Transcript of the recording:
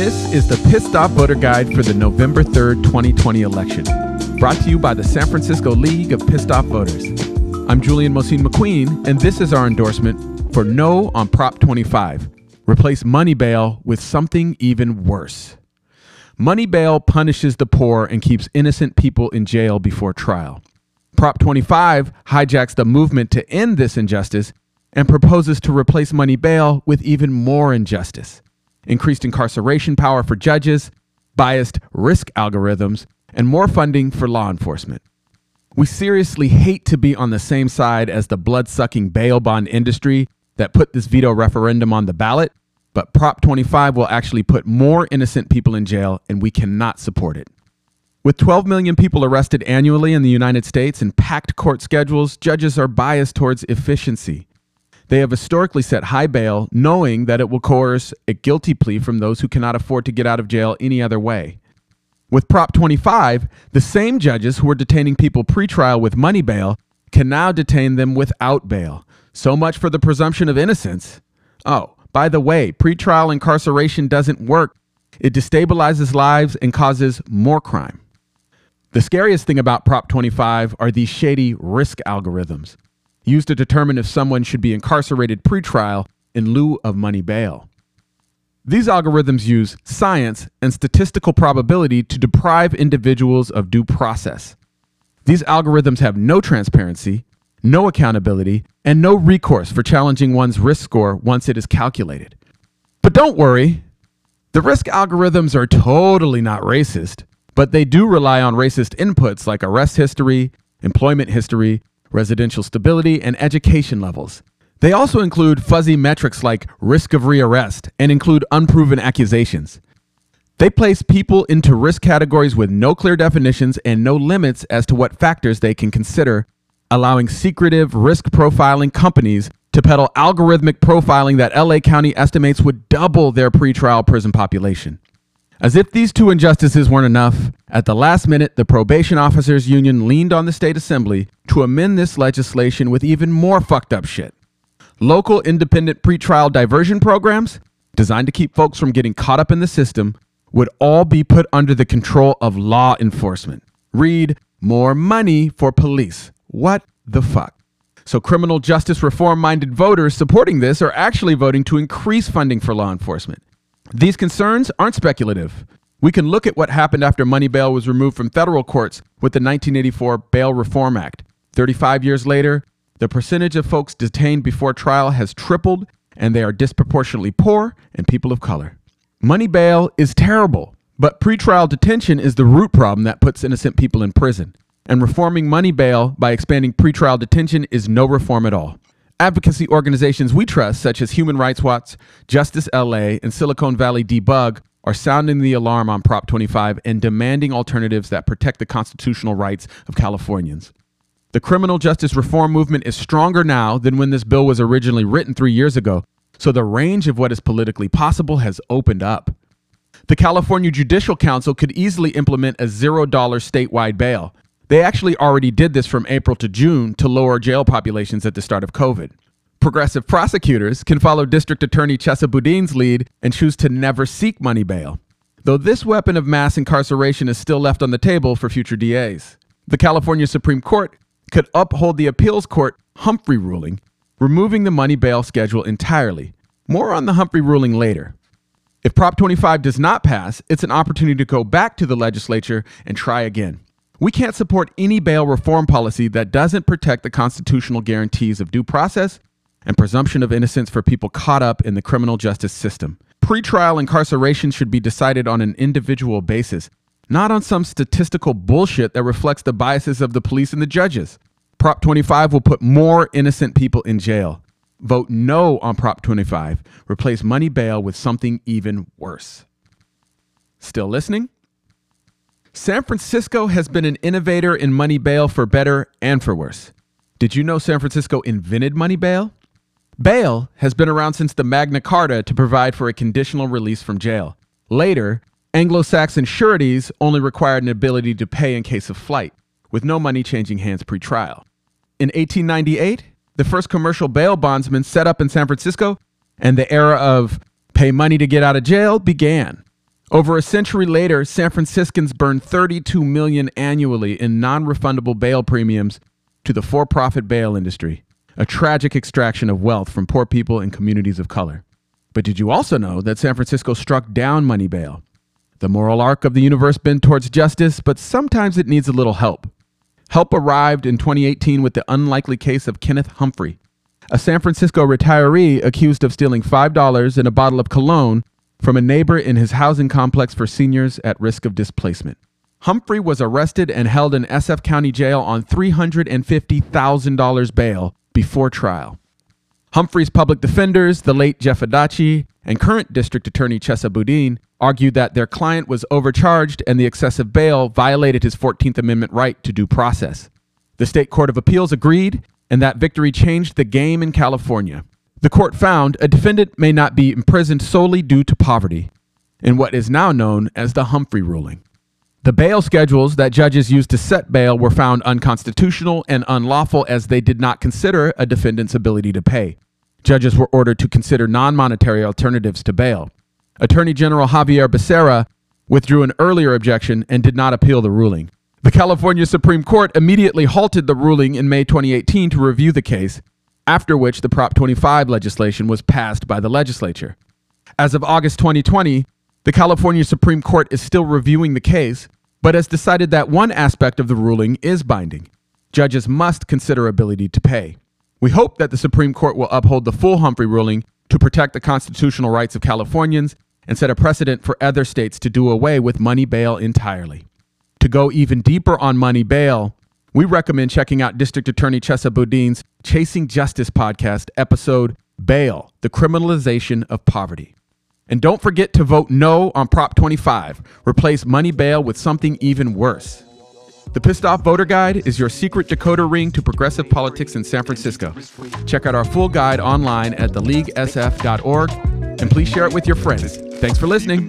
This is the Pissed Off Voter Guide for the November 3rd, 2020 election. Brought to you by the San Francisco League of Pissed Off Voters. I'm Julian Mosine McQueen, and this is our endorsement for No on Prop 25. Replace money bail with something even worse. Money bail punishes the poor and keeps innocent people in jail before trial. Prop 25 hijacks the movement to end this injustice and proposes to replace money bail with even more injustice increased incarceration power for judges, biased risk algorithms, and more funding for law enforcement. We seriously hate to be on the same side as the blood sucking bail bond industry that put this veto referendum on the ballot, but Prop 25 will actually put more innocent people in jail, and we cannot support it. With 12 million people arrested annually in the United States and packed court schedules, judges are biased towards efficiency. They have historically set high bail, knowing that it will coerce a guilty plea from those who cannot afford to get out of jail any other way. With Prop 25, the same judges who were detaining people pretrial with money bail can now detain them without bail. So much for the presumption of innocence. Oh, by the way, pretrial incarceration doesn't work. It destabilizes lives and causes more crime. The scariest thing about Prop 25 are these shady risk algorithms used to determine if someone should be incarcerated pretrial in lieu of money bail. These algorithms use science and statistical probability to deprive individuals of due process. These algorithms have no transparency, no accountability, and no recourse for challenging one's risk score once it is calculated. But don't worry, the risk algorithms are totally not racist, but they do rely on racist inputs like arrest history, employment history, residential stability, and education levels. They also include fuzzy metrics like risk of rearrest and include unproven accusations. They place people into risk categories with no clear definitions and no limits as to what factors they can consider, allowing secretive risk profiling companies to peddle algorithmic profiling that LA County estimates would double their pretrial prison population. As if these two injustices weren't enough, at the last minute, the Probation Officers Union leaned on the state assembly to amend this legislation with even more fucked up shit. Local independent pretrial diversion programs, designed to keep folks from getting caught up in the system, would all be put under the control of law enforcement. Read, more money for police. What the fuck? So, criminal justice reform minded voters supporting this are actually voting to increase funding for law enforcement. These concerns aren't speculative. We can look at what happened after money bail was removed from federal courts with the 1984 Bail Reform Act. 35 years later, the percentage of folks detained before trial has tripled, and they are disproportionately poor and people of color. Money bail is terrible, but pretrial detention is the root problem that puts innocent people in prison. And reforming money bail by expanding pretrial detention is no reform at all. Advocacy organizations we trust, such as Human Rights Watch, Justice LA, and Silicon Valley Debug, are sounding the alarm on Prop 25 and demanding alternatives that protect the constitutional rights of Californians. The criminal justice reform movement is stronger now than when this bill was originally written three years ago, so the range of what is politically possible has opened up. The California Judicial Council could easily implement a $0 statewide bail, they actually already did this from April to June to lower jail populations at the start of COVID. Progressive prosecutors can follow District Attorney Chesa Boudin's lead and choose to never seek money bail, though this weapon of mass incarceration is still left on the table for future DAs. The California Supreme Court could uphold the appeals court Humphrey ruling, removing the money bail schedule entirely. More on the Humphrey ruling later. If Prop 25 does not pass, it's an opportunity to go back to the legislature and try again. We can't support any bail reform policy that doesn't protect the constitutional guarantees of due process and presumption of innocence for people caught up in the criminal justice system. Pretrial incarceration should be decided on an individual basis, not on some statistical bullshit that reflects the biases of the police and the judges. Prop 25 will put more innocent people in jail. Vote no on Prop 25. Replace money bail with something even worse. Still listening? San Francisco has been an innovator in money bail for better and for worse. Did you know San Francisco invented money bail? Bail has been around since the Magna Carta to provide for a conditional release from jail. Later, Anglo Saxon sureties only required an ability to pay in case of flight, with no money changing hands pre trial. In 1898, the first commercial bail bondsman set up in San Francisco, and the era of pay money to get out of jail began. Over a century later, San Franciscans burn 32 million annually in non-refundable bail premiums to the for-profit bail industry, a tragic extraction of wealth from poor people and communities of color. But did you also know that San Francisco struck down money bail? The moral arc of the universe bent towards justice, but sometimes it needs a little help. Help arrived in 2018 with the unlikely case of Kenneth Humphrey, a San Francisco retiree accused of stealing $5 and a bottle of cologne from a neighbor in his housing complex for seniors at risk of displacement. Humphrey was arrested and held in SF County Jail on $350,000 bail before trial. Humphrey's public defenders, the late Jeff Adachi and current District Attorney Chesa Boudin, argued that their client was overcharged and the excessive bail violated his 14th Amendment right to due process. The State Court of Appeals agreed, and that victory changed the game in California. The court found a defendant may not be imprisoned solely due to poverty, in what is now known as the Humphrey ruling. The bail schedules that judges used to set bail were found unconstitutional and unlawful as they did not consider a defendant's ability to pay. Judges were ordered to consider non monetary alternatives to bail. Attorney General Xavier Becerra withdrew an earlier objection and did not appeal the ruling. The California Supreme Court immediately halted the ruling in May 2018 to review the case after which the Prop 25 legislation was passed by the legislature. As of August 2020, the California Supreme Court is still reviewing the case, but has decided that one aspect of the ruling is binding. Judges must consider ability to pay. We hope that the Supreme Court will uphold the full Humphrey ruling to protect the constitutional rights of Californians and set a precedent for other states to do away with money bail entirely. To go even deeper on money bail, we recommend checking out District Attorney Chesa Boudin's Chasing Justice podcast episode Bail, the Criminalization of Poverty. And don't forget to vote no on Prop 25. Replace money bail with something even worse. The Pissed Off Voter Guide is your secret decoder ring to progressive politics in San Francisco. Check out our full guide online at theleaguesf.org and please share it with your friends. Thanks for listening.